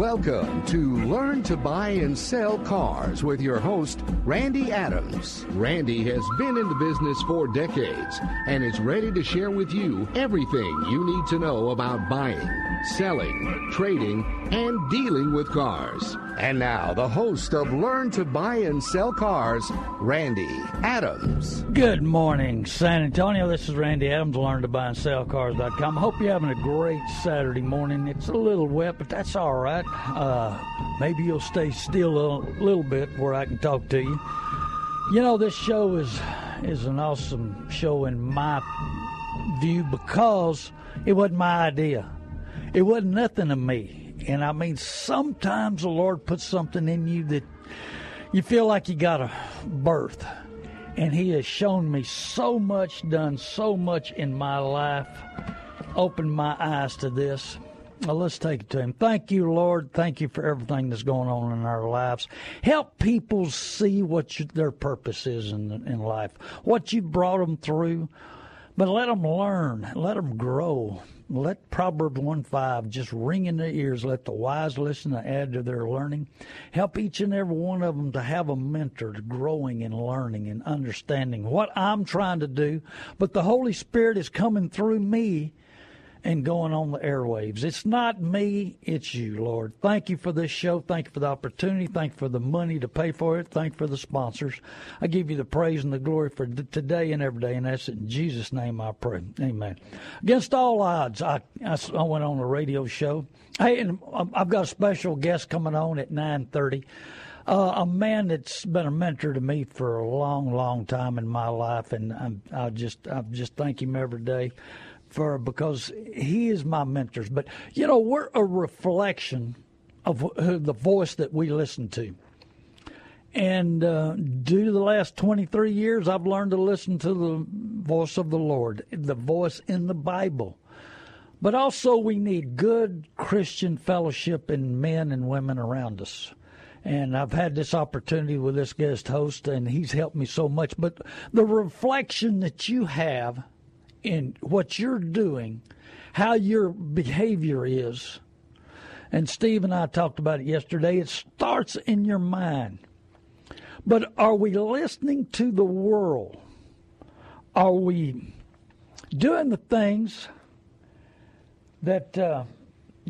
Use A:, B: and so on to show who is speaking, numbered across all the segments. A: Welcome to Learn to Buy and Sell Cars with your host, Randy Adams. Randy has been in the business for decades and is ready to share with you everything you need to know about buying selling, trading, and dealing with cars. And now, the host of Learn to Buy and Sell Cars, Randy Adams.
B: Good morning, San Antonio. This is Randy Adams, learn to buy and sell cars.com. Hope you're having a great Saturday morning. It's a little wet, but that's all right. Uh, maybe you'll stay still a little bit where I can talk to you. You know, this show is is an awesome show in my view because it wasn't my idea. It wasn't nothing to me. And I mean, sometimes the Lord puts something in you that you feel like you got a birth. And He has shown me so much, done so much in my life, opened my eyes to this. Well, let's take it to Him. Thank you, Lord. Thank you for everything that's going on in our lives. Help people see what their purpose is in, in life, what you brought them through but let them learn, let them grow. Let Proverbs 1 5 just ring in their ears. Let the wise listen and add to their learning. Help each and every one of them to have a mentor growing and learning and understanding what I'm trying to do. But the Holy Spirit is coming through me and going on the airwaves. It's not me, it's you, Lord. Thank you for this show. Thank you for the opportunity. Thank you for the money to pay for it. Thank you for the sponsors. I give you the praise and the glory for today and every day, and that's in Jesus' name I pray. Amen. Against all odds, I, I, I went on a radio show. Hey, and um, I've got a special guest coming on at 930. Uh, a man that's been a mentor to me for a long, long time in my life, and I'm, I just I just thank him every day for because he is my mentors. But you know, we're a reflection of the voice that we listen to. And uh, due to the last 23 years, I've learned to listen to the voice of the Lord, the voice in the Bible. But also, we need good Christian fellowship in men and women around us. And I've had this opportunity with this guest host, and he's helped me so much. But the reflection that you have in what you're doing, how your behavior is. And Steve and I talked about it yesterday. It starts in your mind. But are we listening to the world? Are we doing the things that uh,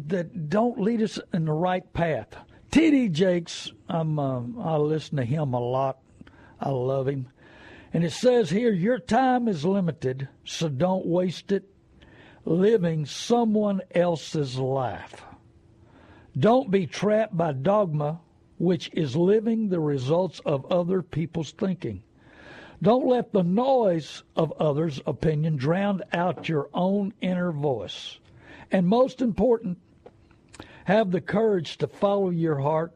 B: that don't lead us in the right path? T.D. Jakes, I'm uh, I listen to him a lot. I love him. And it says here, your time is limited, so don't waste it living someone else's life. Don't be trapped by dogma, which is living the results of other people's thinking. Don't let the noise of others' opinion drown out your own inner voice. And most important, have the courage to follow your heart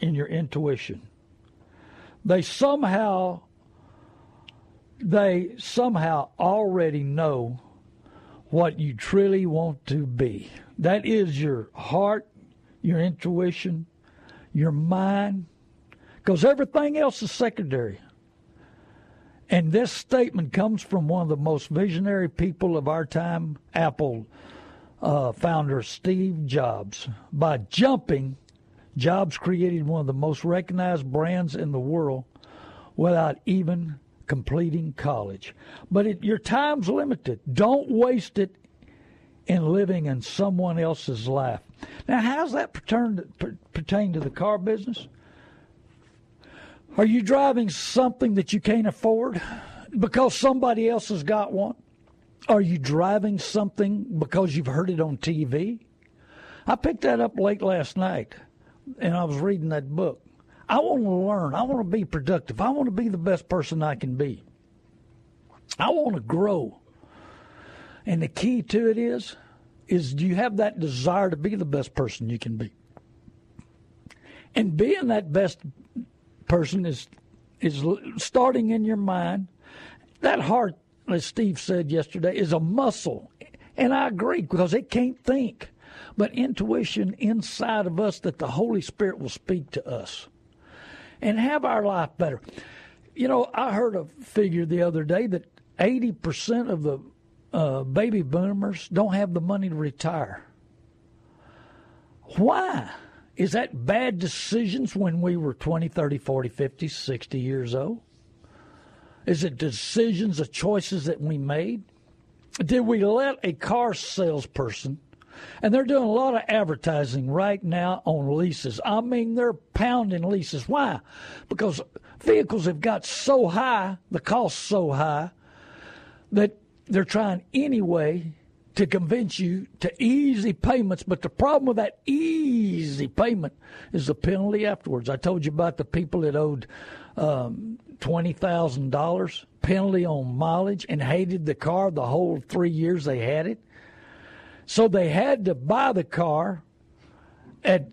B: and your intuition. They somehow they somehow already know what you truly want to be. That is your heart, your intuition, your mind, because everything else is secondary. And this statement comes from one of the most visionary people of our time, Apple uh, founder Steve Jobs. By jumping, Jobs created one of the most recognized brands in the world without even completing college. But it, your time's limited. Don't waste it in living in someone else's life. Now, how's that pertain, pertain to the car business? Are you driving something that you can't afford because somebody else has got one? Are you driving something because you've heard it on TV? I picked that up late last night and I was reading that book. I want to learn. I want to be productive. I want to be the best person I can be. I want to grow. And the key to it is, is do you have that desire to be the best person you can be? And being that best person is is starting in your mind. That heart, as Steve said yesterday, is a muscle, and I agree because it can't think. But intuition inside of us that the Holy Spirit will speak to us and have our life better. You know, I heard a figure the other day that 80% of the uh, baby boomers don't have the money to retire. Why? Is that bad decisions when we were 20, 30, 40, 50, 60 years old? Is it decisions, the choices that we made? Did we let a car salesperson and they're doing a lot of advertising right now on leases. I mean, they're pounding leases. Why? Because vehicles have got so high, the cost so high, that they're trying anyway to convince you to easy payments. But the problem with that easy payment is the penalty afterwards. I told you about the people that owed um, twenty thousand dollars penalty on mileage and hated the car the whole three years they had it. So they had to buy the car at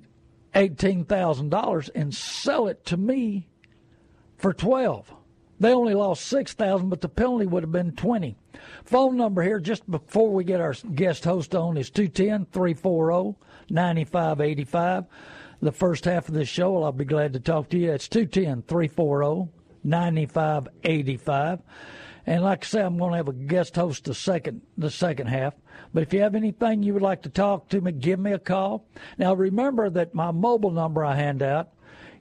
B: $18,000 and sell it to me for 12. They only lost 6,000 but the penalty would have been 20. Phone number here just before we get our guest host on is 210-340-9585. The first half of this show, I'll be glad to talk to you. It's 210-340-9585. And like I say, I'm going to have a guest host the second the second half. But if you have anything you would like to talk to me, give me a call. Now remember that my mobile number I hand out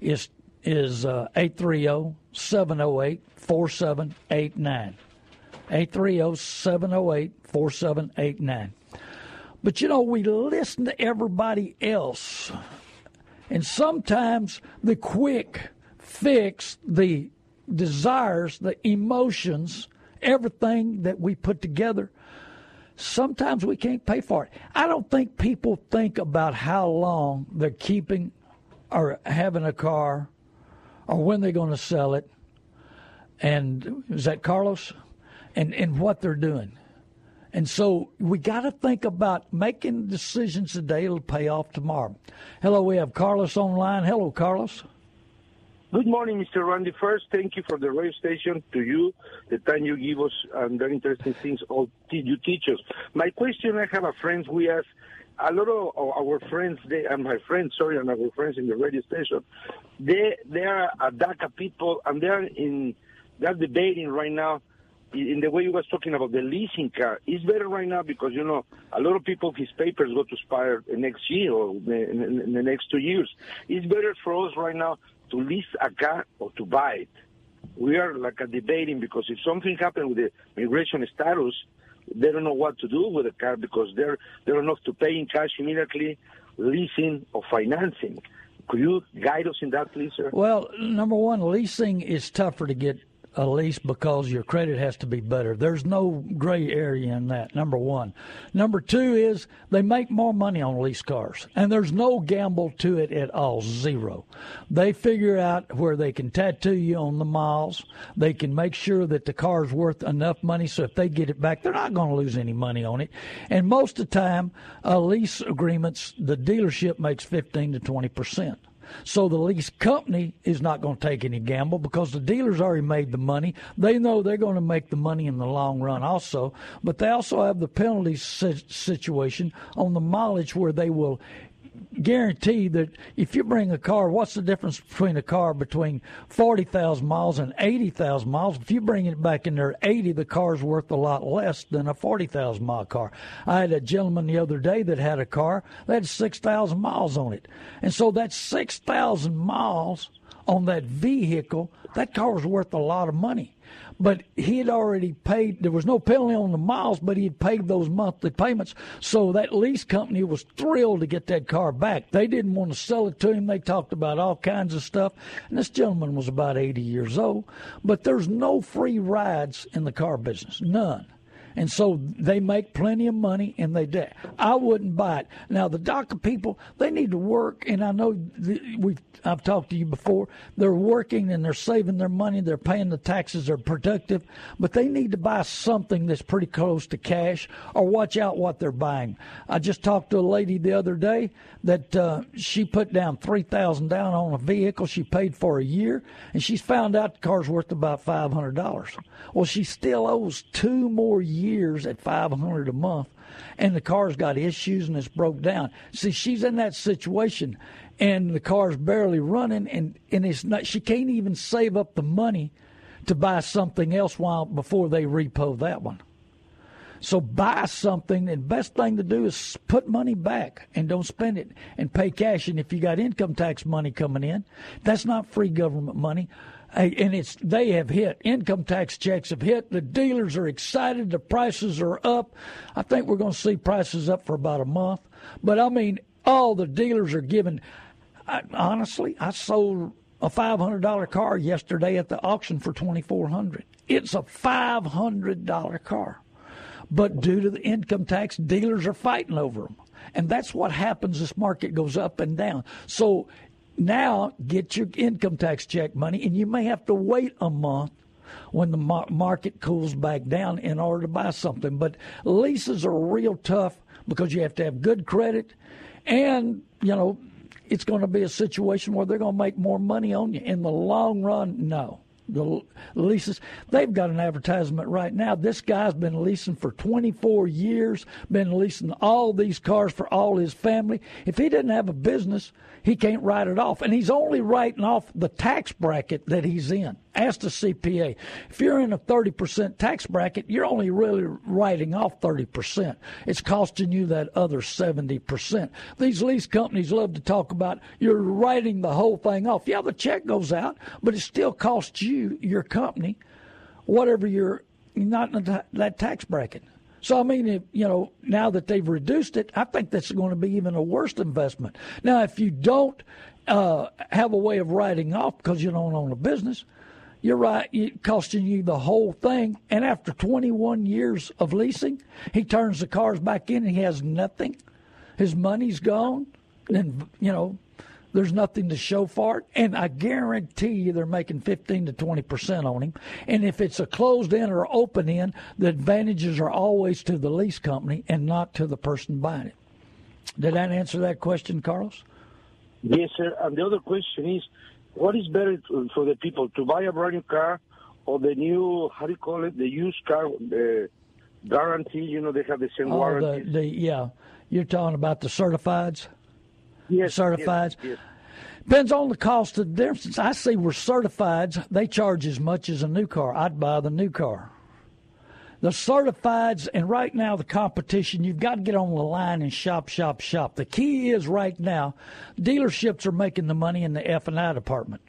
B: is is uh, eight three zero oh, seven zero oh eight four seven eight nine. 830-708-4789. But you know, we listen to everybody else. And sometimes the quick fix, the desires, the emotions everything that we put together. Sometimes we can't pay for it. I don't think people think about how long they're keeping or having a car or when they're going to sell it. And is that Carlos? And, and what they're doing. And so we got to think about making decisions today to will pay off tomorrow. Hello, we have Carlos online. Hello, Carlos.
C: Good morning, Mr. Randy. First, thank you for the radio station, to you, the time you give us, and very interesting things all you teach us. My question, I have a friend, we ask, a lot of our friends, they, and my friends, sorry, and our friends in the radio station, they they are DACA people, and they are in they're debating right now. In the way you was talking about the leasing car, it's better right now because you know a lot of people his papers go to expire next year or in the next two years. It's better for us right now to lease a car or to buy it. We are like a debating because if something happened with the migration status, they don't know what to do with the car because they're they don't know to pay in cash immediately, leasing or financing. Could you guide us in that, please, sir?
B: Well, number one, leasing is tougher to get a lease because your credit has to be better. There's no gray area in that, number one. Number two is they make more money on lease cars, and there's no gamble to it at all. Zero. They figure out where they can tattoo you on the miles. They can make sure that the car's worth enough money so if they get it back, they're not going to lose any money on it. And most of the time, uh, lease agreements, the dealership makes 15 to 20 percent. So the lease company is not going to take any gamble because the dealers already made the money. They know they're going to make the money in the long run also, but they also have the penalty situation on the mileage where they will guarantee that if you bring a car, what's the difference between a car between 40,000 miles and 80,000 miles? If you bring it back in there 80, the car's worth a lot less than a 40,000 mile car. I had a gentleman the other day that had a car that had 6,000 miles on it. And so that's 6,000 miles on that vehicle. That car was worth a lot of money but he had already paid. There was no penalty on the miles, but he had paid those monthly payments. So that lease company was thrilled to get that car back. They didn't want to sell it to him. They talked about all kinds of stuff. And this gentleman was about 80 years old. But there's no free rides in the car business, none. And so they make plenty of money and they do. I wouldn't buy it. Now, the DACA people, they need to work. And I know we I've talked to you before. They're working and they're saving their money. They're paying the taxes. They're productive. But they need to buy something that's pretty close to cash or watch out what they're buying. I just talked to a lady the other day that uh, she put down 3000 down on a vehicle she paid for a year. And she's found out the car's worth about $500. Well, she still owes two more years years at 500 a month, and the car's got issues and it's broke down. See, she's in that situation, and the car's barely running, and and it's not. She can't even save up the money to buy something else while before they repo that one. So buy something, and best thing to do is put money back and don't spend it and pay cash. And if you got income tax money coming in, that's not free government money and it's they have hit. Income tax checks have hit. The dealers are excited. The prices are up. I think we're going to see prices up for about a month. But I mean, all the dealers are giving. I, honestly, I sold a five hundred dollar car yesterday at the auction for twenty four hundred. It's a five hundred dollar car, but due to the income tax, dealers are fighting over them. And that's what happens. This market goes up and down. So now get your income tax check money, and you may have to wait a month when the market cools back down in order to buy something. But leases are real tough because you have to have good credit, and you know it's going to be a situation where they're going to make more money on you in the long run. No the leases. They've got an advertisement right now. This guy's been leasing for 24 years, been leasing all these cars for all his family. If he didn't have a business, he can't write it off. And he's only writing off the tax bracket that he's in. Ask the CPA. If you're in a 30% tax bracket, you're only really writing off 30%. It's costing you that other 70%. These lease companies love to talk about you're writing the whole thing off. Yeah, the check goes out, but it still costs you, your company, whatever you're not in that tax bracket. So I mean, if, you know, now that they've reduced it, I think that's going to be even a worse investment. Now, if you don't uh, have a way of writing off because you don't own a business, you're right, it costing you the whole thing. And after 21 years of leasing, he turns the cars back in and he has nothing. His money's gone. And, you know, there's nothing to show for it. And I guarantee you they're making 15 to 20% on him. And if it's a closed in or open in, the advantages are always to the lease company and not to the person buying it. Did that answer that question, Carlos?
C: Yes, sir. And the other question is what is better for the people to buy a brand new car or the new how do you call it the used car the guarantee? You know they have the same oh, warranty. The, the,
B: yeah, you're talking about the certifieds.
C: Yes,
B: the certifieds.
C: Yes, yes.
B: Depends on the cost of the difference. I see we're certified. they charge as much as a new car. I'd buy the new car the certifieds, and right now the competition, you've got to get on the line and shop, shop, shop. The key is right now, dealerships are making the money in the F and I department.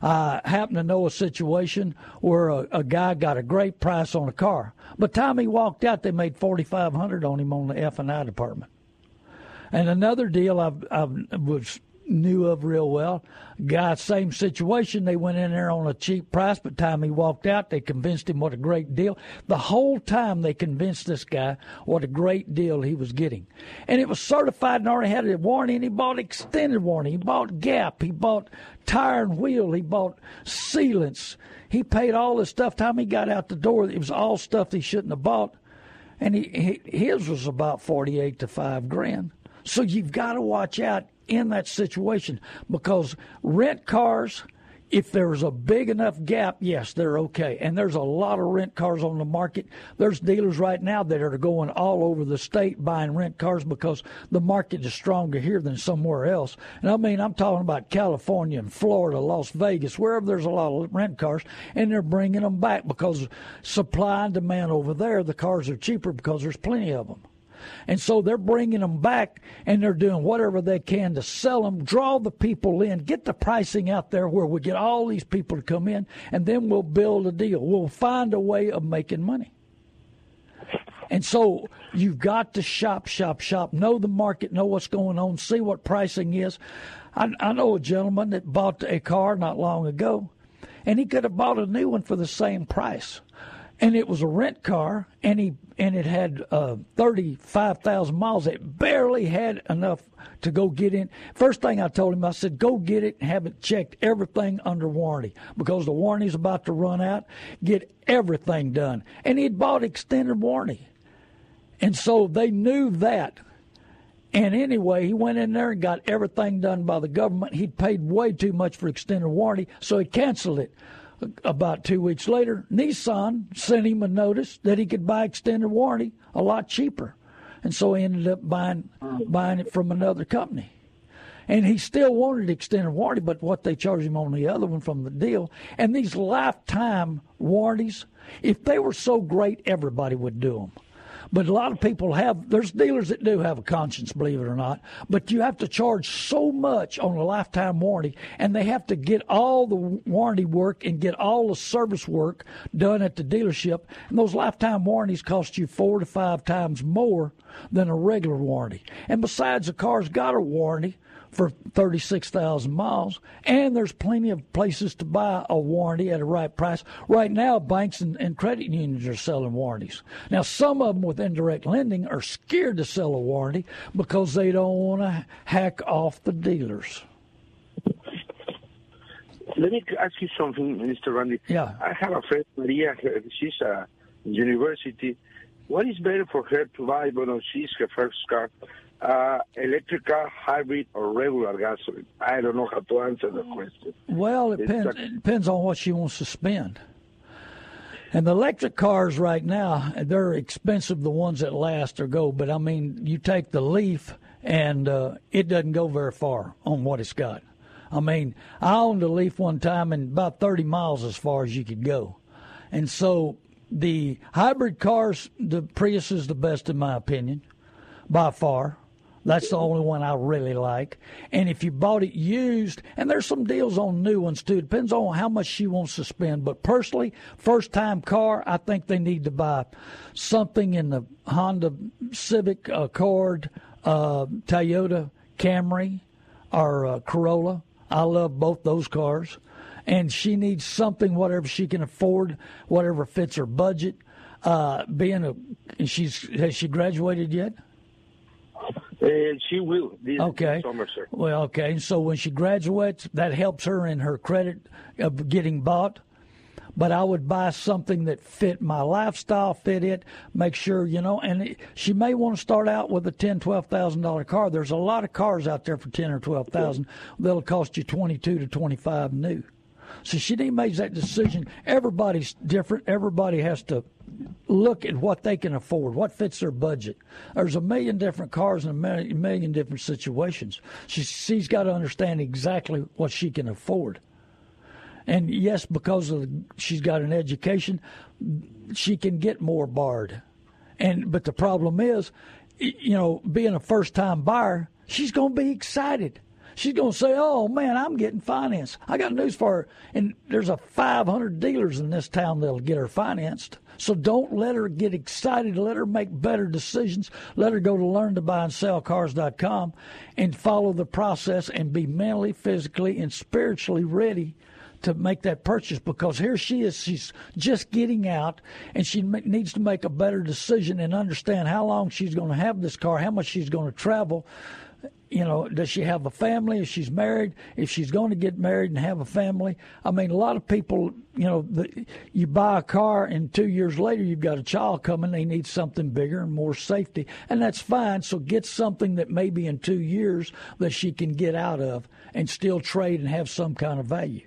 B: I happen to know a situation where a, a, guy got a great price on a car. but the time he walked out, they made forty five hundred on him on the F and I department. And another deal I was knew of real well. Guy, same situation. They went in there on a cheap price, but time he walked out, they convinced him what a great deal. The whole time they convinced this guy what a great deal he was getting. And it was certified and already had a warranty, and he bought extended warranty. He bought gap. He bought tire and wheel. He bought sealants. He paid all this stuff. Time he got out the door, it was all stuff he shouldn't have bought. And he, his was about 48 to 5 grand. So you've got to watch out in that situation because rent cars, if there's a big enough gap, yes, they're okay. And there's a lot of rent cars on the market. There's dealers right now that are going all over the state buying rent cars because the market is stronger here than somewhere else. And I mean, I'm talking about California and Florida, Las Vegas, wherever there's a lot of rent cars, and they're bringing them back because supply and demand over there, the cars are cheaper because there's plenty of them. And so they're bringing them back and they're doing whatever they can to sell them, draw the people in, get the pricing out there where we get all these people to come in, and then we'll build a deal. We'll find a way of making money. And so you've got to shop, shop, shop. Know the market, know what's going on, see what pricing is. I, I know a gentleman that bought a car not long ago, and he could have bought a new one for the same price. And it was a rent car, and he and it had uh, 35,000 miles. It barely had enough to go get in. First thing I told him, I said, go get it and have it checked, everything under warranty, because the warranty's about to run out. Get everything done. And he'd bought extended warranty. And so they knew that. And anyway, he went in there and got everything done by the government. He'd paid way too much for extended warranty, so he canceled it about two weeks later, Nissan sent him a notice that he could buy extended warranty a lot cheaper, and so he ended up buying buying it from another company. And he still wanted extended warranty, but what they charged him on the other one from the deal, and these lifetime warranties, if they were so great, everybody would do them. But a lot of people have, there's dealers that do have a conscience, believe it or not, but you have to charge so much on a lifetime warranty, and they have to get all the warranty work and get all the service work done at the dealership. And those lifetime warranties cost you four to five times more than a regular warranty. And besides, the car's got a warranty, for 36,000 miles, and there's plenty of places to buy a warranty at a right price. Right now, banks and, and, credit unions are selling warranties. Now, some of them with indirect lending are scared to sell a warranty because they don't want to hack off the dealers.
C: Let me ask you something, Mr. Randy.
B: Yeah. I
C: have a friend, Maria. She's a university. What is better for her to buy when she's her first car? uh, electric hybrid, or regular gasoline? I don't know how to answer the question. Well,
B: it depends, a- it depends on what she wants to spend. And the electric cars right now, they're expensive, the ones that last or go. But I mean, you take the Leaf, and uh, it doesn't go very far on what it's got. I mean, I owned a Leaf one time, and about 30 miles as far as you could go. And so the hybrid cars, the Prius is the best in my opinion, by far. That's the only one I really like. And if you bought it used, and there's some deals on new ones too. Depends on how much she wants to spend. But personally, first time car, I think they need to buy something in the Honda Civic, uh, Accord, uh, Toyota Camry, or uh, Corolla. I love both those cars. And she needs something, whatever she can afford, whatever fits her budget. Uh, being a, she's has she graduated yet?
C: And she will this,
B: okay.
C: summer, sir.
B: Well, okay. So when she graduates, that helps her in her credit of getting bought. But I would buy something that fit my lifestyle, fit it, make sure you know. And it, she may want to start out with a ten, twelve thousand dollar car. There's a lot of cars out there for ten or twelve thousand yeah. that'll cost you twenty two to twenty five new. So she didn't make that decision. Everybody's different. Everybody has to look at what they can afford, what fits their budget. There's a million different cars and a million different situations. She, she's got to understand exactly what she can afford. And yes, because of the, she's got an education, she can get more barred. And but the problem is, you know, being a first-time buyer, she's going to be excited. She's going to say, "Oh man, I'm getting financed." I got news for her, and there's a 500 dealers in this town that'll get her financed so don't let her get excited. Let her make better decisions. Let her go to learn to buy and sell cars.com and follow the process and be mentally, physically, and spiritually ready to make that purchase because here she is she's just getting out and she needs to make a better decision and understand how long she's going to have this car how much she's going to travel you know, does she have a family? If she's married, if she's going to get married and have a family, I mean, a lot of people, you know, the, you buy a car and two years later you've got a child coming. They need something bigger and more safety, and that's fine. So get something that maybe in two years that she can get out of and still trade and have some kind of value.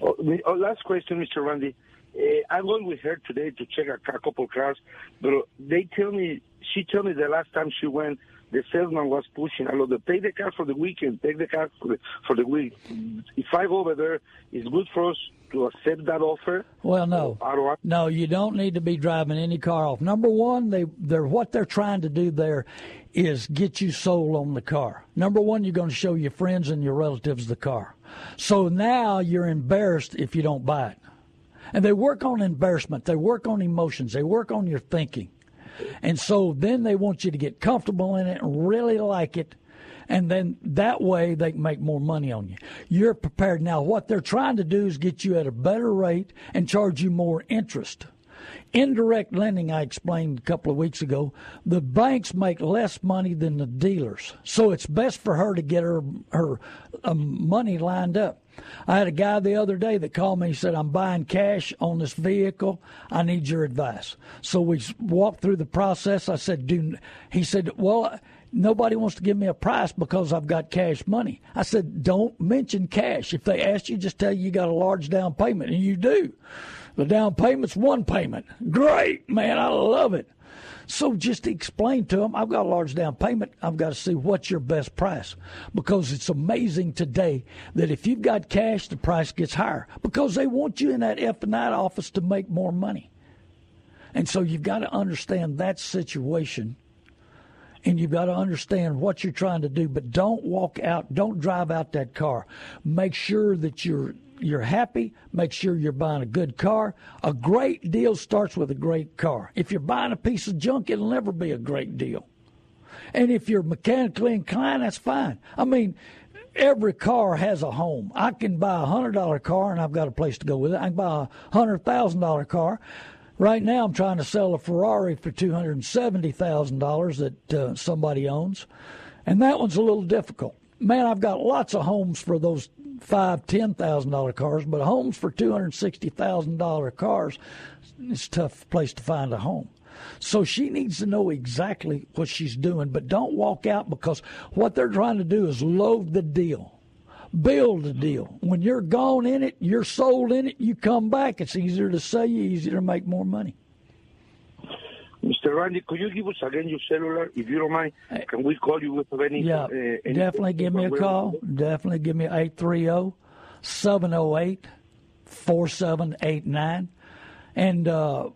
C: Oh, oh last question, Mr. Randy. Uh, i went with her today to check a couple cars, but they tell me she told me the last time she went the salesman was pushing I lot. Of, Take the car for the weekend. Take the car for the, for the week. If I go over there, it's good for us to accept that offer.
B: Well, no, no, you don't need to be driving any car off. Number one, they they're what they're trying to do there is get you sold on the car. Number one, you're going to show your friends and your relatives the car. So now you're embarrassed if you don't buy it. And they work on embarrassment. They work on emotions. They work on your thinking. And so then they want you to get comfortable in it and really like it. And then that way they can make more money on you. You're prepared. Now, what they're trying to do is get you at a better rate and charge you more interest. Indirect lending, I explained a couple of weeks ago, the banks make less money than the dealers. So it's best for her to get her, her um, money lined up. I had a guy the other day that called me and said, I'm buying cash on this vehicle. I need your advice. So we walked through the process. I said, Do, he said, Well, uh, nobody wants to give me a price because I've got cash money. I said, Don't mention cash. If they ask you, just tell you you got a large down payment, and you do. The down payment's one payment. Great, man. I love it. So just explain to them, I've got a large down payment. I've got to see what's your best price because it's amazing today that if you've got cash, the price gets higher because they want you in that F and I office to make more money. And so you've got to understand that situation and you've got to understand what you're trying to do, but don't walk out, don't drive out that car. Make sure that you're you're happy, make sure you're buying a good car. A great deal starts with a great car. If you're buying a piece of junk, it'll never be a great deal. And if you're mechanically inclined, that's fine. I mean, every car has a home. I can buy a hundred dollar car and I've got a place to go with it. I can buy a hundred thousand dollar car. Right now, I'm trying to sell a Ferrari for two hundred seventy thousand dollars that uh, somebody owns, and that one's a little difficult. Man, I've got lots of homes for those five ten thousand dollar cars, but homes for two hundred sixty thousand dollar cars, it's a tough place to find a home. So she needs to know exactly what she's doing, but don't walk out because what they're trying to do is load the deal. Build the deal. When you're gone in it, you're sold in it, you come back. It's easier to sell you, easier to make more money.
C: Mr. Randy, could you give us again your cellular, if you don't mind? Can we call you with
B: any? Yeah, uh, definitely give me a call. Definitely give me 830-708-4789. And uh,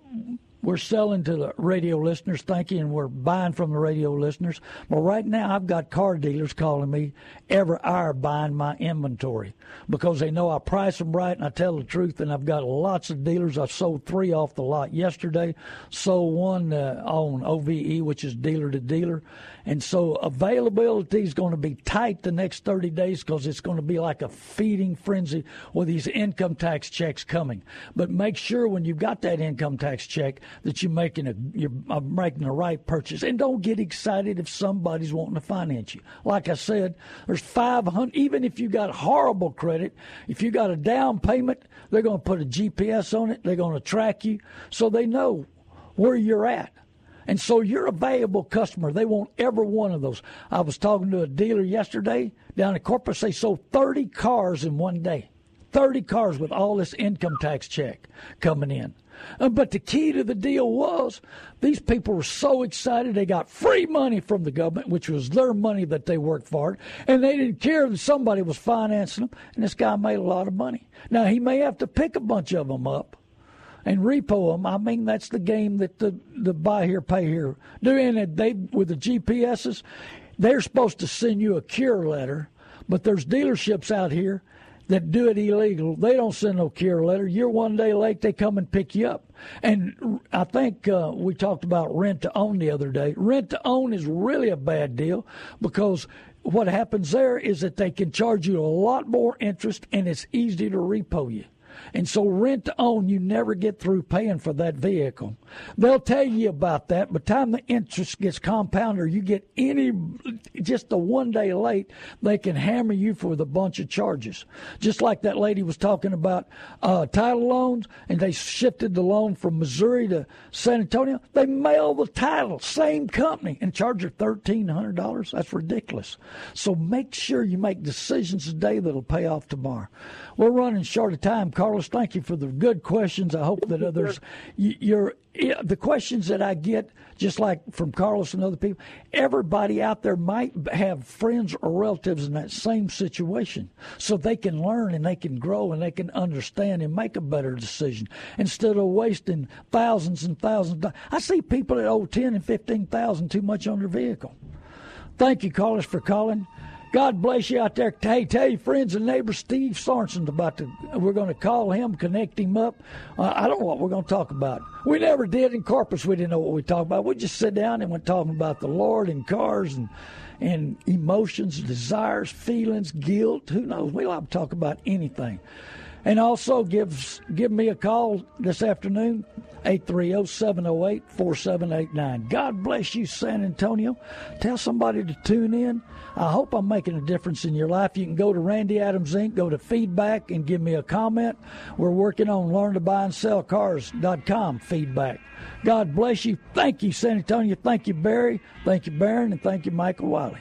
B: we're selling to the radio listeners thinking we're buying from the radio listeners. But right now I've got car dealers calling me every hour buying my inventory because they know I price them right and I tell the truth. And I've got lots of dealers. I sold three off the lot yesterday, sold one uh, on OVE, which is dealer to dealer, and so availability is going to be tight the next 30 days because it's going to be like a feeding frenzy with these income tax checks coming. But make sure when you've got that income tax check that you're making a you're uh, making the right purchase, and don't get excited if somebody's wanting to finance you. Like I said, there's 500. Even if you got horrible credit, if you got a down payment, they're going to put a GPS on it. They're going to track you so they know where you're at. And so you're a valuable customer. They want every one of those. I was talking to a dealer yesterday down in Corpus. They sold 30 cars in one day. 30 cars with all this income tax check coming in. But the key to the deal was these people were so excited they got free money from the government, which was their money that they worked for, and they didn't care that somebody was financing them. And this guy made a lot of money. Now he may have to pick a bunch of them up, and repo them. I mean, that's the game that the, the buy here, pay here Do And they with the GPSs, they're supposed to send you a cure letter, but there's dealerships out here that do it illegal. They don't send no cure letter. You're one day late, they come and pick you up. And I think uh, we talked about rent to own the other day. Rent to own is really a bad deal because what happens there is that they can charge you a lot more interest and it's easy to repo you. And so rent to own, you never get through paying for that vehicle. They'll tell you about that. By the time the interest gets compounded or you get any, just a one day late, they can hammer you for the bunch of charges. Just like that lady was talking about uh, title loans and they shifted the loan from Missouri to San Antonio. They mail the title, same company, and charge her $1,300. That's ridiculous. So make sure you make decisions today that'll pay off tomorrow. We're running short of time, Carlos. Thank you for the good questions. I hope that others, your, the questions that I get, just like from Carlos and other people, everybody out there might have friends or relatives in that same situation. So they can learn and they can grow and they can understand and make a better decision instead of wasting thousands and thousands. I see people that owe 10 and 15,000 too much on their vehicle. Thank you, Carlos, for calling. God bless you out there. Hey, tell your friends and neighbors, Steve Sorensen's about to. We're going to call him, connect him up. Uh, I don't know what we're going to talk about. We never did in Corpus. We didn't know what we talked about. We just sit down and went talking about the Lord and cars and and emotions, desires, feelings, guilt. Who knows? We like to talk about anything. And also gives give me a call this afternoon, 830-708-4789. God bless you, San Antonio. Tell somebody to tune in. I hope I'm making a difference in your life. You can go to Randy Adams Inc., go to feedback and give me a comment. We're working on learn to buy and sell cars.com feedback. God bless you. Thank you, San Antonio. Thank you, Barry. Thank you, Baron. And thank you, Michael Wiley.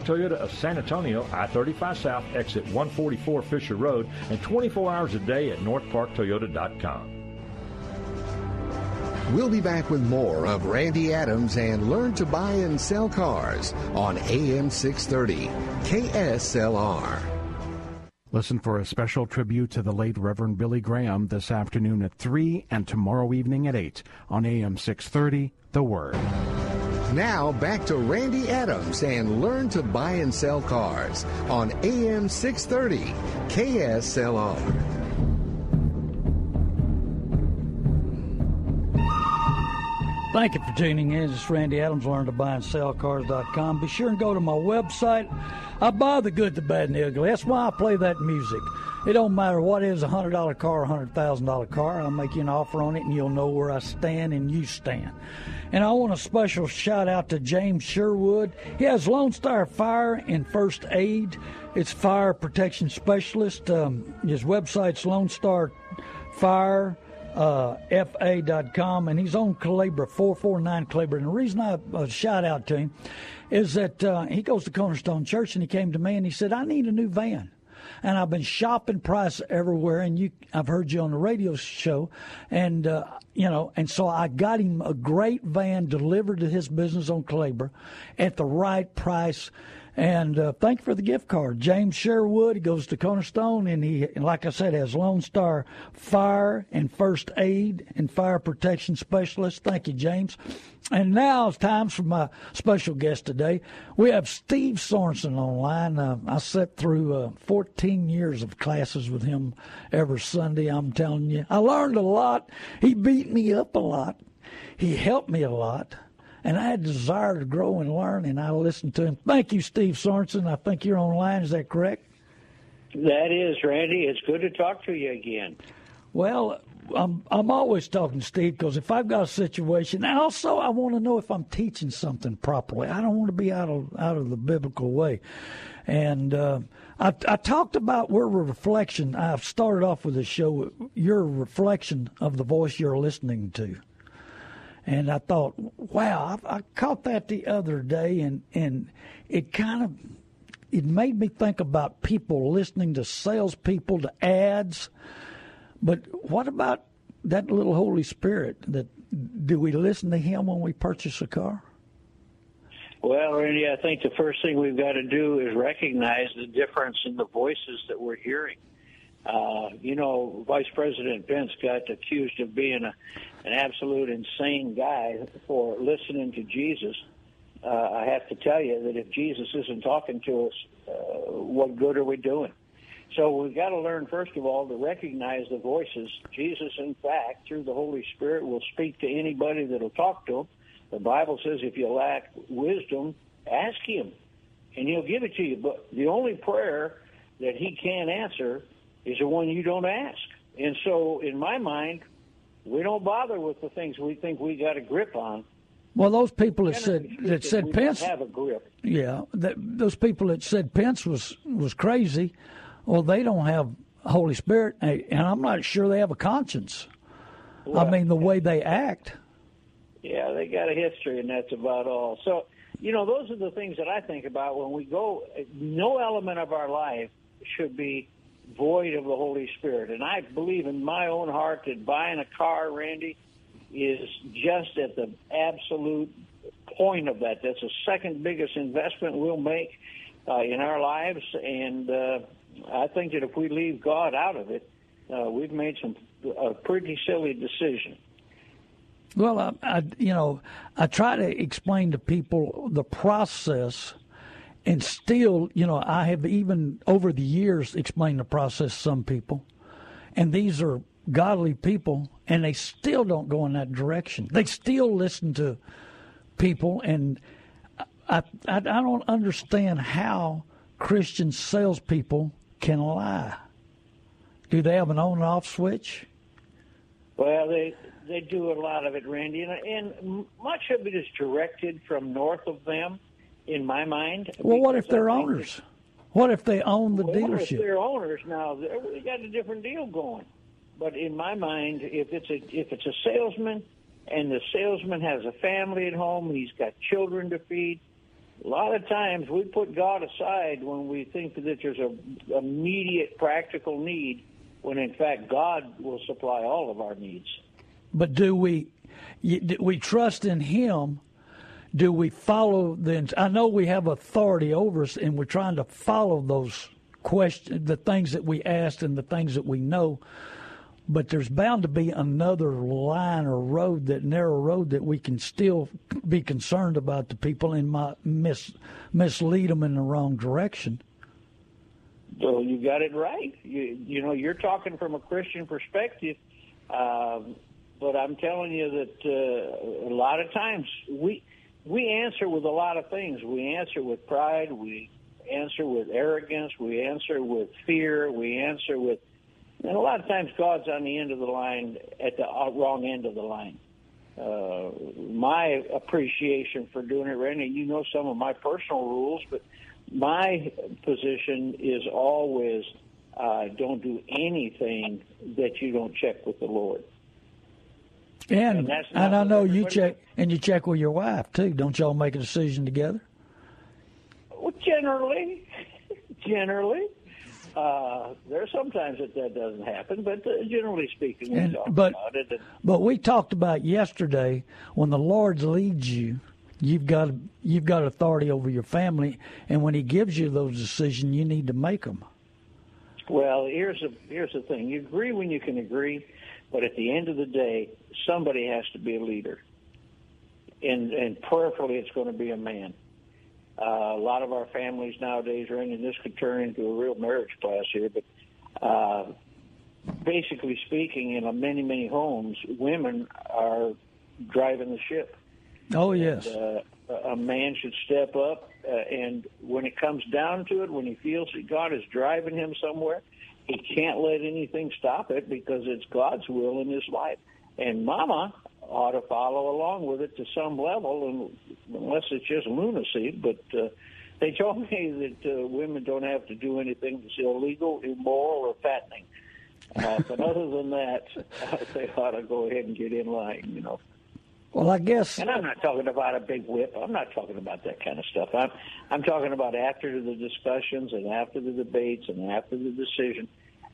D: Toyota of San Antonio, I-35 South, exit 144 Fisher Road, and 24 hours a day at northparktoyota.com.
A: We'll be back with more of Randy Adams and Learn to Buy and Sell Cars on AM 630 KSLR.
E: Listen for a special tribute to the late Reverend Billy Graham this afternoon at 3 and tomorrow evening at 8 on AM 630 The Word.
A: Now back to Randy Adams and learn to buy and sell cars on AM 630 KSLR.
B: Thank you for tuning in. It's Randy Adams, learn to buy and sell cars.com. Be sure and go to my website. I buy the good, the bad, and the ugly. That's why I play that music. It don't matter what is a hundred dollar car, a hundred thousand dollar car. I'll make you an offer on it, and you'll know where I stand and you stand. And I want a special shout out to James Sherwood. He has Lone Star Fire and First Aid. It's fire protection specialist. Um, his website's Lone Star Fire uh, fa.com, and he's on Calabria, 449 Calabria. And the reason I uh, shout out to him is that uh, he goes to Cornerstone Church, and he came to me and he said, I need a new van and I've been shopping price everywhere. And you, I've heard you on the radio show, and uh, you know, and so I got him a great van delivered to his business on Claiborne at the right price and uh, thank you for the gift card. James Sherwood goes to Cornerstone, and he, like I said, has Lone Star Fire and First Aid and Fire Protection Specialist. Thank you, James. And now it's time for my special guest today. We have Steve Sorensen online. Uh, I sat through uh, 14 years of classes with him every Sunday, I'm telling you. I learned a lot. He beat me up a lot. He helped me a lot. And I had a desire to grow and learn, and I listened to him. Thank you, Steve Sorensen. I think you're online. Is that correct?
F: That is, Randy. It's good to talk to you again.
B: Well, I'm I'm always talking to Steve because if I've got a situation, also I want to know if I'm teaching something properly. I don't want to be out of out of the biblical way. And uh, I, I talked about we're reflection. I've started off with the show. Your reflection of the voice you're listening to. And I thought, wow, I, I caught that the other day, and and it kind of it made me think about people listening to salespeople to ads. But what about that little Holy Spirit? That do we listen to Him when we purchase a car?
F: Well, Randy, I think the first thing we've got to do is recognize the difference in the voices that we're hearing. Uh, you know, Vice President Pence got accused of being a, an absolute insane guy for listening to Jesus. Uh, I have to tell you that if Jesus isn't talking to us, uh, what good are we doing? So we've got to learn, first of all, to recognize the voices. Jesus, in fact, through the Holy Spirit, will speak to anybody that'll talk to him. The Bible says if you lack wisdom, ask him, and he'll give it to you. But the only prayer that he can answer is the one you don't ask. And so, in my mind, we don't bother with the things we think we got a grip on.
B: Well, those people that said that said Pence have a grip. Yeah, that, those people that said Pence was was crazy. Well, they don't have Holy Spirit, and I'm not sure they have a conscience. Well, I mean, the way they act.
F: Yeah,
B: they
F: got a history, and that's about all. So, you know, those are the things that I think about when we go. No element of our life should be void of the Holy Spirit. And I believe in my own heart that buying a car, Randy, is just at the absolute point of that. That's the second biggest investment we'll make uh, in our lives. And uh, I think that if we leave God out of it, uh, we've made some a pretty silly decision.
B: Well, I, I, you know, I try to explain to people the process and still, you know, I have even over the years explained the process to some people, and these are godly people, and they still don't go in that direction. They still listen to people, and I, I, I don't understand how Christian salespeople can lie. Do they have an on and off switch?
F: Well, they they do a lot of it, Randy, and, and much of it is directed from north of them in my mind.
B: Well, what if they're owners? What if they own the
F: well,
B: dealership? If
F: they're owners now, we got a different deal going. But in my mind, if it's a if it's a salesman, and the salesman has a family at home, he's got children to feed. A lot of times we put God aside when we think that there's a immediate practical need, when in fact God will supply all of our needs.
B: But do we we trust in Him do we follow the? I know we have authority over us, and we're trying to follow those questions, the things that we asked, and the things that we know. But there's bound to be another line or road, that narrow road that we can still be concerned about the people and might mis, mislead them in the wrong direction.
F: So you got it right. You, you know, you're talking from a Christian perspective. Um, but I'm telling you that uh, a lot of times we we answer with a lot of things. We answer with pride. We answer with arrogance. We answer with fear. We answer with, and a lot of times God's on the end of the line, at the uh, wrong end of the line. Uh, my appreciation for doing it, Randy, you know some of my personal rules, but my position is always uh, don't do anything that you don't check with the Lord.
B: And and I know you check and you check with your wife too. Don't y'all make a decision together?
F: Well, generally, generally. Uh, there are sometimes that that doesn't happen, but uh, generally speaking, we and, talk but, about it. And,
B: but we talked about yesterday when the Lord leads you, you've got you've got authority over your family, and when He gives you those decisions, you need to make them.
F: Well, here's a here's the thing: you agree when you can agree, but at the end of the day, somebody has to be a leader. And, and prayerfully, it's going to be a man. Uh, a lot of our families nowadays are in, and this could turn into a real marriage class here, but uh, basically speaking, in many, many homes, women are driving the ship.
B: Oh, yes. And, uh,
F: a man should step up, uh, and when it comes down to it, when he feels that God is driving him somewhere, he can't let anything stop it because it's God's will in his life. And Mama ought to follow along with it to some level, unless it's just lunacy. But uh, they told me that uh, women don't have to do anything that's illegal, immoral, or fattening. Uh, but other than that, they ought to go ahead and get in line, you know.
B: Well, I guess.
F: And I'm not talking about a big whip. I'm not talking about that kind of stuff. I'm I'm talking about after the discussions and after the debates and after the decision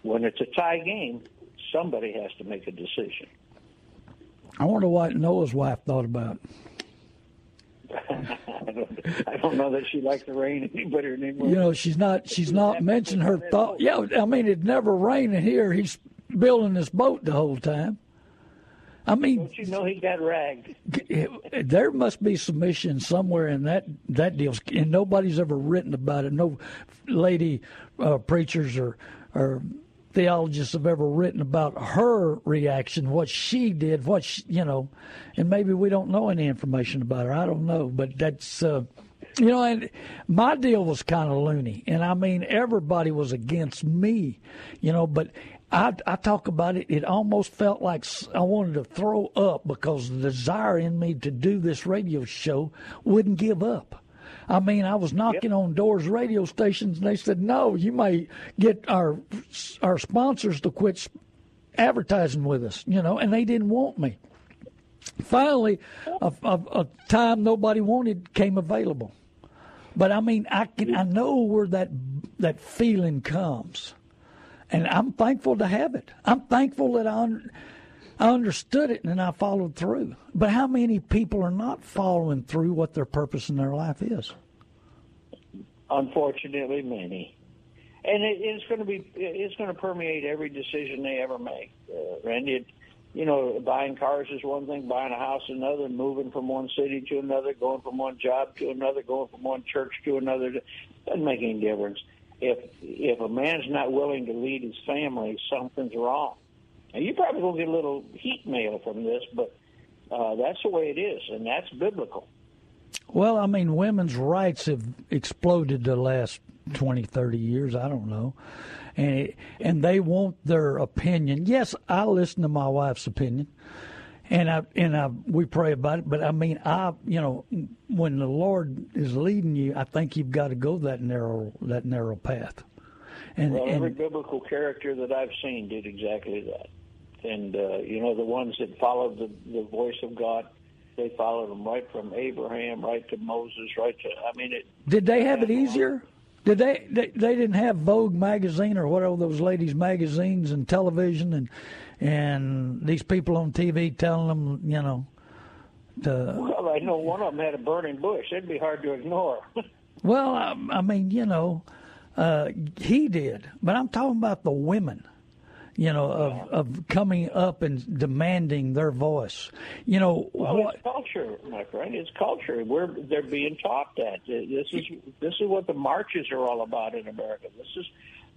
F: when it's a tie game, somebody has to make a decision.
B: I wonder what Noah's wife thought about. I, don't,
F: I don't know that she liked the rain any better than anyone.
B: You know, she's not. She's not mentioned her thought. Yeah, I mean, it never raining here. He's building this boat the whole time. I mean,
F: don't you know he got ragged?
B: There must be submission somewhere in that that deal, and nobody's ever written about it. No lady uh, preachers or or theologists have ever written about her reaction, what she did, what she, you know, and maybe we don't know any information about her. I don't know, but that's uh, you know, and my deal was kind of loony, and I mean everybody was against me, you know, but. I, I talk about it. It almost felt like I wanted to throw up because the desire in me to do this radio show wouldn't give up. I mean, I was knocking yep. on doors, radio stations, and they said, "No, you may get our our sponsors to quit advertising with us," you know, and they didn't want me. Finally, a, a, a time nobody wanted came available. But I mean, I can I know where that that feeling comes, and I'm thankful to have it. I'm thankful that I I understood it and then I followed through. But how many people are not following through what their purpose in their life is?
F: Unfortunately, many. And it, it's going to be it's going to permeate every decision they ever make. Uh, Randy, it, you know, buying cars is one thing, buying a house another, moving from one city to another, going from one job to another, going from one church to another doesn't make any difference. If if a man's not willing to lead his family, something's wrong. Now, you probably going to get a little heat mail from this, but uh, that's the way it is, and that's biblical.
B: Well, I mean, women's rights have exploded the last 20, 30 years. I don't know. And, and they want their opinion. Yes, I listen to my wife's opinion. And I and I we pray about it, but I mean I you know when the Lord is leading you, I think you've got to go that narrow that narrow path.
F: And, well, every and, biblical character that I've seen did exactly that and uh, you know the ones that followed the, the voice of God, they followed him right from Abraham, right to Moses, right to. I mean, it,
B: did they have it easier? Did they, they? They didn't have Vogue magazine or whatever those ladies' magazines and television and and these people on TV telling them, you know.
F: To, well, I know one of them had a burning bush. It'd be hard to ignore.
B: well, I, I mean, you know, uh, he did, but I'm talking about the women you know, of, of coming up and demanding their voice. You
F: know, well, what, it's culture, my friend. It's culture. We're they're being taught that. This is this is what the marches are all about in America. This is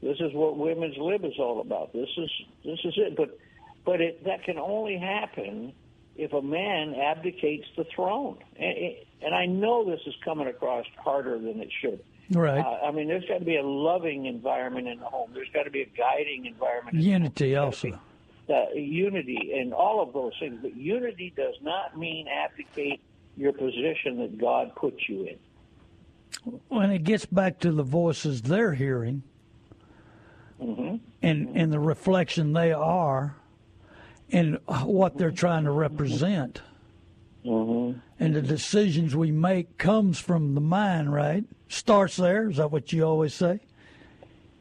F: this is what women's lib is all about. This is this is it. But but it, that can only happen if a man abdicates the throne. And, and I know this is coming across harder than it should.
B: Right. Uh,
F: I mean, there's got to be a loving environment in the home. There's got to be a guiding environment.
B: Unity also.
F: The uh, unity and all of those things, but unity does not mean abdicate your position that God put you in.
B: When it gets back to the voices they're hearing, mm-hmm. and and the reflection they are, and what they're trying to represent, mm-hmm. and the decisions we make comes from the mind, right? starts there. Is that what you always say?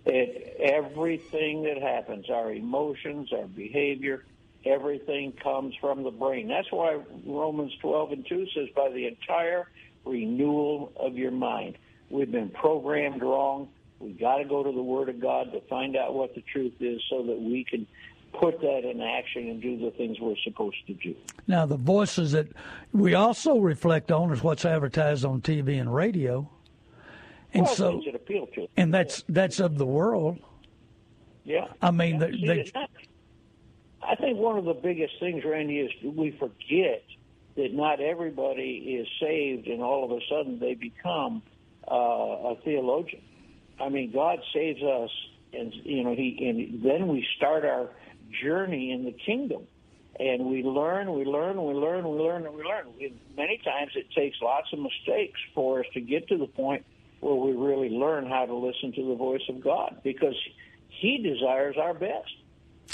F: It, everything that happens, our emotions, our behavior, everything comes from the brain. That's why Romans 12 and 2 says, by the entire renewal of your mind. We've been programmed wrong. We've got to go to the Word of God to find out what the truth is so that we can put that in action and do the things we're supposed to do.
B: Now, the voices that we also reflect on is what's advertised on TV and radio. And well,
F: so, it appealed to.
B: and that's that's of the world.
F: Yeah,
B: I mean, yeah. See,
F: I think one of the biggest things, Randy, is we forget that not everybody is saved, and all of a sudden they become uh, a theologian. I mean, God saves us, and you know, He, and then we start our journey in the kingdom, and we learn, we learn, we learn, we learn, and we learn. We, many times it takes lots of mistakes for us to get to the point where we really learn how to listen to the voice of God because He desires our best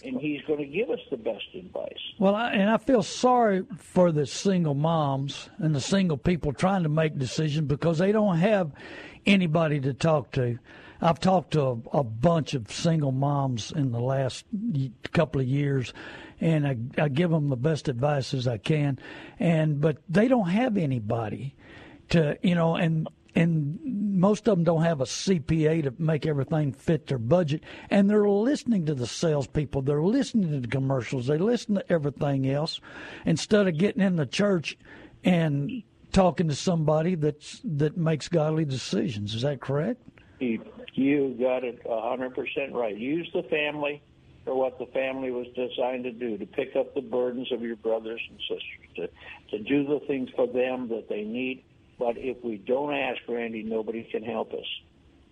F: and He's going to give us the best advice.
B: Well, I, and I feel sorry for the single moms and the single people trying to make decisions because they don't have anybody to talk to. I've talked to a, a bunch of single moms in the last couple of years, and I, I give them the best advice as I can, and but they don't have anybody to you know and and most of them don't have a CPA to make everything fit their budget. And they're listening to the salespeople, they're listening to the commercials, they listen to everything else instead of getting in the church and talking to somebody that's that makes godly decisions. Is that correct?
F: You got it a 100% right. Use the family for what the family was designed to do to pick up the burdens of your brothers and sisters, to, to do the things for them that they need but if we don't ask, Randy, nobody can help us.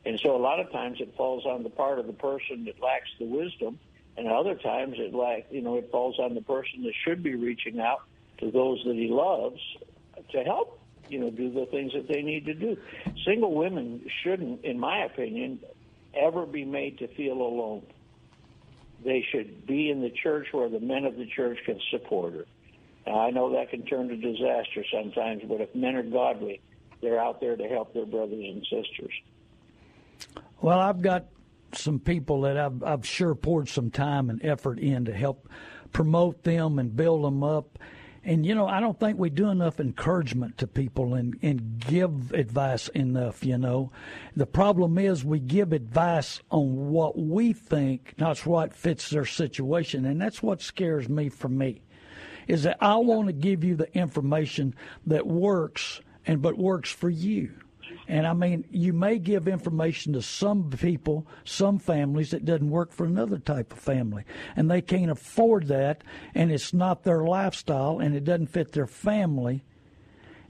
F: And so a lot of times it falls on the part of the person that lacks the wisdom, and other times it lack, you know, it falls on the person that should be reaching out to those that he loves to help, you know, do the things that they need to do. Single women shouldn't, in my opinion, ever be made to feel alone. They should be in the church where the men of the church can support her. Now, I know that can turn to disaster sometimes, but if men are godly, they're out there to help their brothers and sisters.
B: Well, I've got some people that I've, I've sure poured some time and effort in to help promote them and build them up. And you know, I don't think we do enough encouragement to people and and give advice enough. You know, the problem is we give advice on what we think, not what fits their situation, and that's what scares me. For me, is that I want to give you the information that works and but works for you. And I mean, you may give information to some people, some families that doesn't work for another type of family. And they can't afford that, and it's not their lifestyle, and it doesn't fit their family.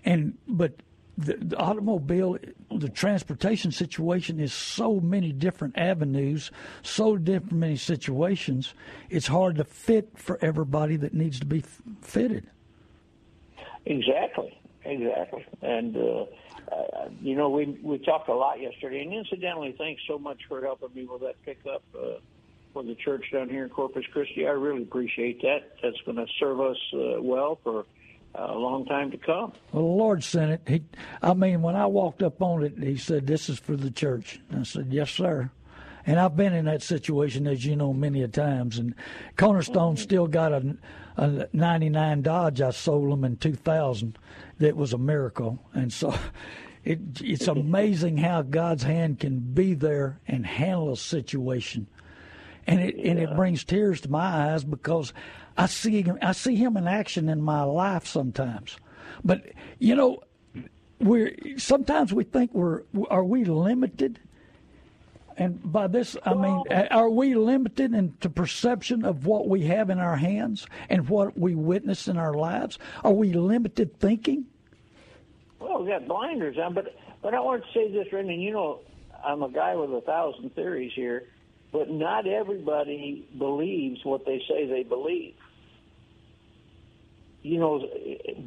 B: And, but the, the, automobile, the transportation situation is so many different avenues, so different many situations. It's hard to fit for everybody that needs to be f- fitted.
F: Exactly, exactly, and uh, uh, you know we we talked a lot yesterday. And incidentally, thanks so much for helping me with that pickup uh, for the church down here in Corpus Christi. I really appreciate that. That's going to serve us uh, well for a long time to come.
B: Well, the Lord sent it. He, I mean, when I walked up on it, He said, "This is for the church." I said, "Yes, sir." And I've been in that situation, as you know, many a times. And Cornerstone mm-hmm. still got a, a '99 Dodge I sold them in 2000. That was a miracle. And so, it, it's mm-hmm. amazing how God's hand can be there and handle a situation and it yeah. and it brings tears to my eyes because I see him, I see him in action in my life sometimes. But you know, we sometimes we think we're are we limited and by this, I mean, are we limited in to perception of what we have in our hands and what we witness in our lives? Are we limited thinking?
F: Well,
B: we
F: got blinders on, but but I want to say this, Brendan. You know, I'm a guy with a thousand theories here, but not everybody believes what they say they believe. You know,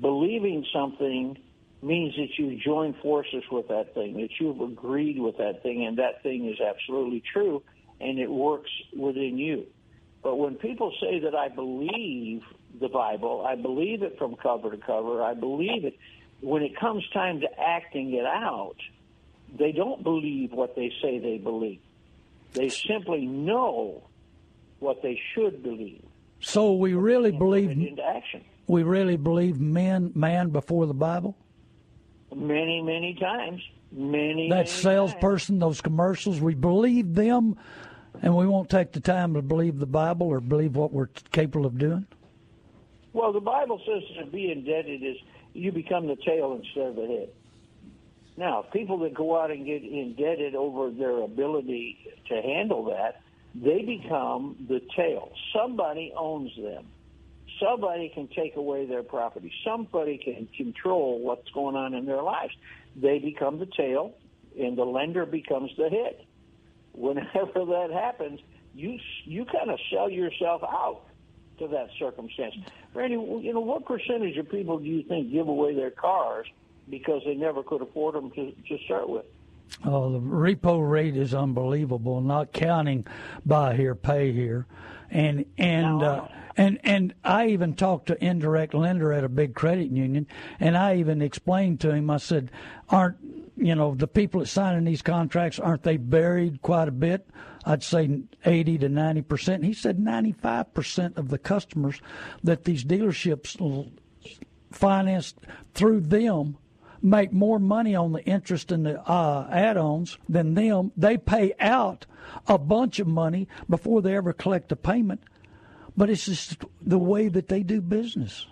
F: believing something means that you join forces with that thing, that you've agreed with that thing, and that thing is absolutely true, and it works within you. But when people say that I believe the Bible, I believe it from cover to cover, I believe it, when it comes time to acting it out, they don't believe what they say they believe. They simply know what they should believe.
B: So we really believe into action. We really believe men man before the Bible.
F: Many many times, many
B: that many salesperson, times. those commercials, we believe them, and we won't take the time to believe the Bible or believe what we're capable of doing.
F: Well, the Bible says to be indebted is you become the tail instead of the head. Now, people that go out and get indebted over their ability to handle that, they become the tail. Somebody owns them. Somebody can take away their property. Somebody can control what's going on in their lives. They become the tail, and the lender becomes the head. Whenever that happens, you you kind of sell yourself out to that circumstance. Randy, you know what percentage of people do you think give away their cars? because they never could afford them to, to start with. Oh, the repo
B: rate is unbelievable. Not counting buy here, pay here, and and uh, and and I even talked to indirect lender at a big credit union, and I even explained to him. I said, "Aren't you know the people that signing these contracts? Aren't they buried quite a bit?" I'd say 80 to 90 percent. He said 95 percent of the customers that these dealerships financed through them make more money on the interest and the uh, add-ons than them. They pay out a bunch of money before they ever collect a payment. But it's just the way that they do business.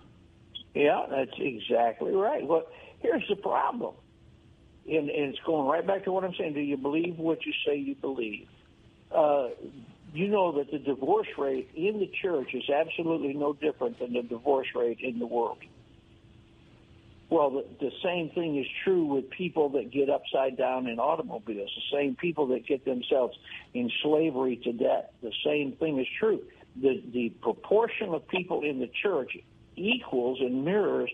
F: Yeah, that's exactly right. Well, here's the problem, and, and it's going right back to what I'm saying. Do you believe what you say you believe? Uh, you know that the divorce rate in the church is absolutely no different than the divorce rate in the world. Well, the, the same thing is true with people that get upside down in automobiles, the same people that get themselves in slavery to debt. The same thing is true. The, the proportion of people in the church equals and mirrors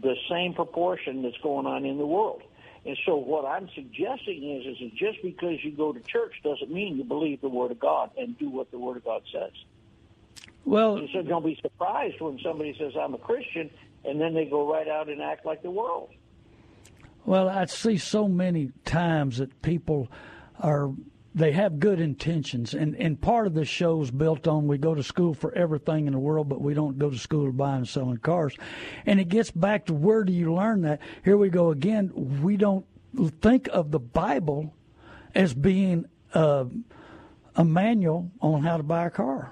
F: the same proportion that's going on in the world. And so what I'm suggesting is, is just because you go to church doesn't mean you believe the Word of God and do what the Word of God says.
B: Well,
F: so don't be surprised when somebody says, I'm a Christian, and then they go right out and act like the world. Well, I see
B: so many times that people are they have good intentions and and part of the is built on we go to school for everything in the world but we don't go to school to buy and selling cars and it gets back to where do you learn that here we go again we don't think of the bible as being a, uh, a manual on how to buy a car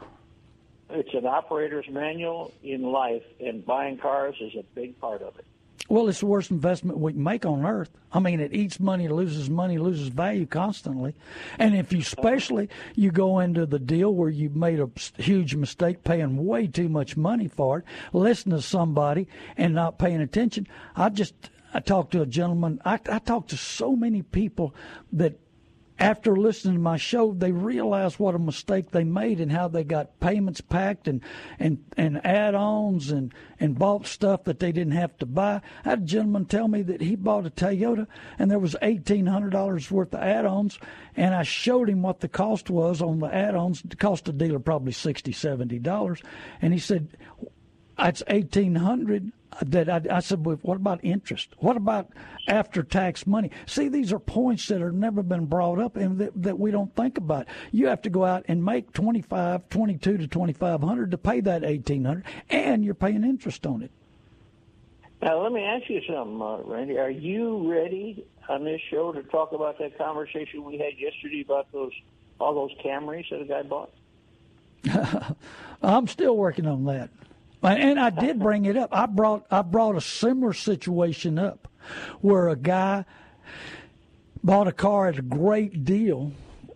F: it's an operator's manual in life, and buying cars is a big part of it.
B: Well, it's the worst investment we can make on earth. I mean, it eats money, loses money, loses value constantly. And if you, especially, you go into the deal where you made a huge mistake paying way too much money for it, listening to somebody and not paying attention. I just, I talked to a gentleman, I, I talked to so many people that after listening to my show, they realized what a mistake they made and how they got payments packed and and and add-ons and and bought stuff that they didn't have to buy. I had a gentleman tell me that he bought a Toyota and there was eighteen hundred dollars worth of add-ons, and I showed him what the cost was on the add-ons. It cost the dealer probably sixty, seventy dollars, and he said, "That's eighteen hundred that I, I said, well, what about interest? What about after tax money? See, these are points that have never been brought up and that, that we don't think about. You have to go out and make 25, 22 to 2500 to pay that 1800 and you're paying interest on it.
F: Now, let me ask you something, uh, Randy. Are you ready on this show to talk about that conversation we had yesterday about those all those Camrys that a guy bought? I'm
B: still working on that. And I did bring it up. I brought I brought a similar situation up where a guy bought a car at a great deal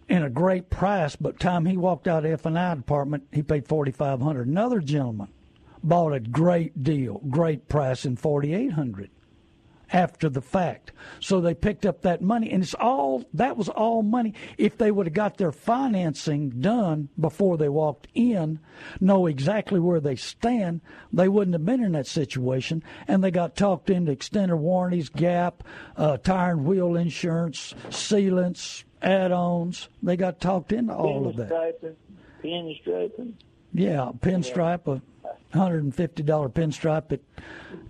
B: and a great price, but time he walked out of F and I department, he paid forty five hundred. Another gentleman bought a great deal, great price in forty eight hundred after the fact. So they picked up that money, and it's all that was all money. If they would have got their financing done before they walked in, know exactly where they stand, they wouldn't have been in that situation. And they got talked into extender warranties, gap, uh, tire and wheel insurance, sealants, add-ons. They got talked into all of that.
F: Pinstriping. Yeah,
B: pinstripe. A, $150 pinstripe that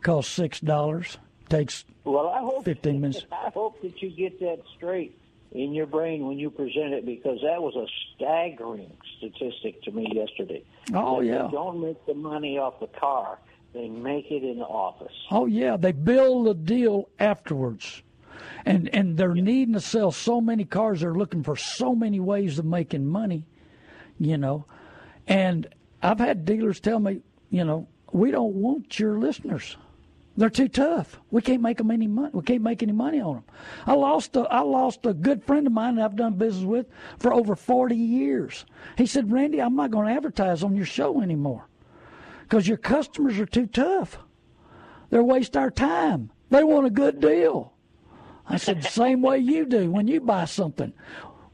B: costs $6 takes
F: well, I hope
B: 15 minutes.
F: I hope that you get that straight in your brain when you present it because that was a staggering statistic to me yesterday. Oh,
B: they
F: yeah. don't make the money off the car, they make it in the office.
B: Oh, yeah. They build the deal afterwards. And, and they're yeah. needing to sell so many cars. They're looking for so many ways of making money, you know. And I've had dealers tell me, you know, we don't want your listeners. They're too tough. We can't make them any money. We can't make any money on them. I lost a, I lost a good friend of mine that I've done business with for over 40 years. He said, Randy, I'm not going to advertise on your show anymore because your customers are too tough. They waste our time. They want a good deal. I said, the same way you do when you buy something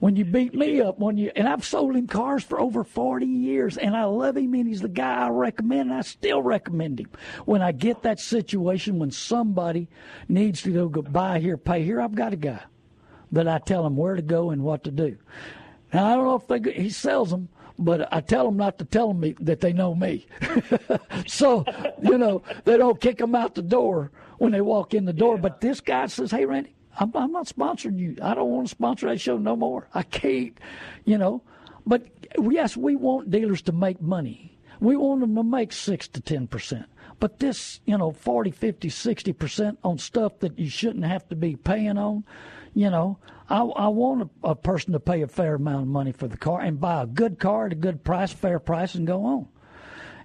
B: when you beat me up, when you and I've sold him cars for over forty years, and I love him, and he's the guy I recommend, and I still recommend him. When I get that situation, when somebody needs to go, go buy here, pay here, I've got a guy that I tell him where to go and what to do. Now I don't know if they he sells them, but I tell them not to tell me that they know me. so, you know, they don't kick them out the door when they walk in the door. Yeah. But this guy says, hey, Randy, I'm, I'm not sponsoring you. I don't want to sponsor that show no more. I can't, you know. But yes, we want dealers to make money. We want them to make six to ten percent. But this, you know, 40, 50, 60 percent on stuff that you shouldn't have to be paying on, you know, I, I want a, a person to pay a fair amount of money for the car and buy a good car at a good price, fair price, and go on.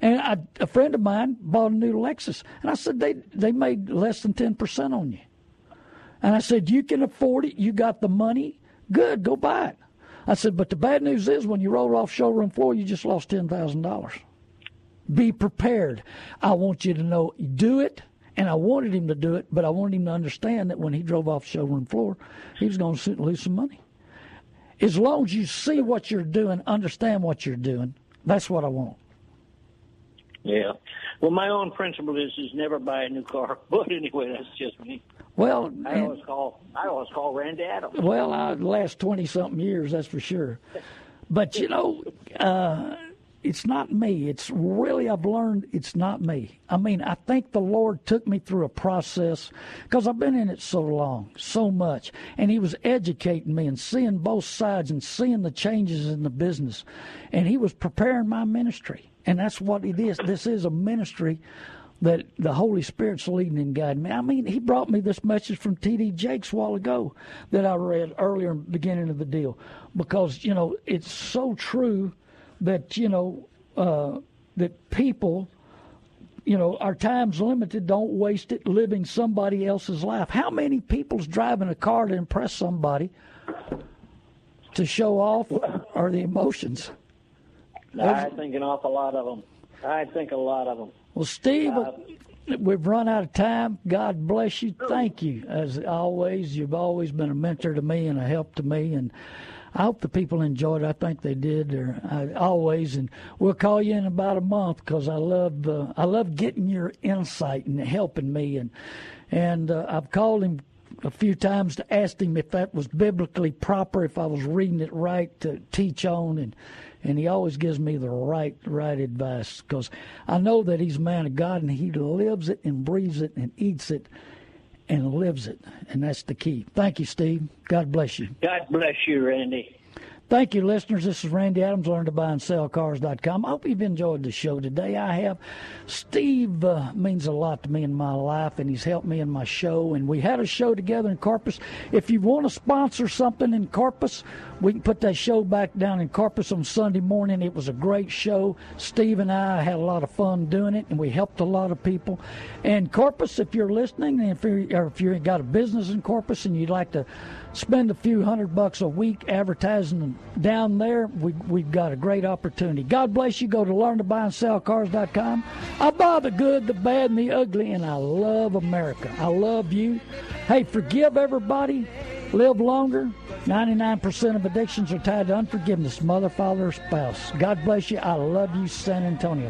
B: And I, a friend of mine bought a new Lexus, and I said they they made less than ten percent on you. And I said, You can afford it. You got the money. Good, go buy it. I said, But the bad news is when you roll off showroom floor, you just lost $10,000. Be prepared. I want you to know, do it. And I wanted him to do it, but I wanted him to understand that when he drove off showroom floor, he was going to lose some money. As long as you see what you're doing, understand what you're doing, that's what I want.
F: Yeah. Well, my own principle is is never buy a new car. But anyway, that's just me.
B: Well,
F: I always call I always call Randy Adams.
B: Well, I, last twenty something years, that's for sure. But you know, uh, it's not me. It's really I've learned it's not me. I mean, I think the Lord took me through a process because I've been in it so long, so much, and He was educating me and seeing both sides and seeing the changes in the business, and He was preparing my ministry. And that's what it is. This is a ministry that the Holy Spirit's leading and guiding me. I mean, He brought me this message from T.D. Jakes a while ago that I read earlier in the beginning of the deal because, you know, it's so true that, you know, uh, that people, you know, our time's limited. Don't waste it living somebody else's life. How many people's driving a car to impress somebody to show off are the emotions?
F: I think an awful lot of them. I think a lot of them.
B: Well, Steve, uh, we've run out of time. God bless you. Thank you. As always, you've always been a mentor to me and a help to me. And I hope the people enjoyed. It. I think they did, or I, uh, always. And we'll call you in about a month because I love uh, I love getting your insight and helping me. And and uh, I've called him a few times to ask him if that was biblically proper, if I was reading it right to teach on and and he always gives me the right right advice because I know that he's a man of God and he lives it and breathes it and eats it and lives it, and that's the key. Thank you, Steve. God bless you.
F: God bless you, Randy.
B: Thank you, listeners. This is Randy Adams, learn to buy and sell cars.com. I hope you've enjoyed the show today. I have. Steve uh, means a lot to me in my life, and he's helped me in my show. And we had a show together in Corpus. If you want to sponsor something in Corpus, we can put that show back down in Corpus on Sunday morning. It was a great show. Steve and I had a lot of fun doing it, and we helped a lot of people. And Corpus, if you're listening, and if, you're, if you've got a business in Corpus and you'd like to spend a few hundred bucks a week advertising down there, we, we've got a great opportunity. God bless you. Go to learntobuyandsellcars.com. I buy the good, the bad, and the ugly, and I love America. I love you. Hey, forgive everybody. Live longer. 99% of addictions are tied to unforgiveness, mother, father, or spouse. God bless you. I love you, San Antonio.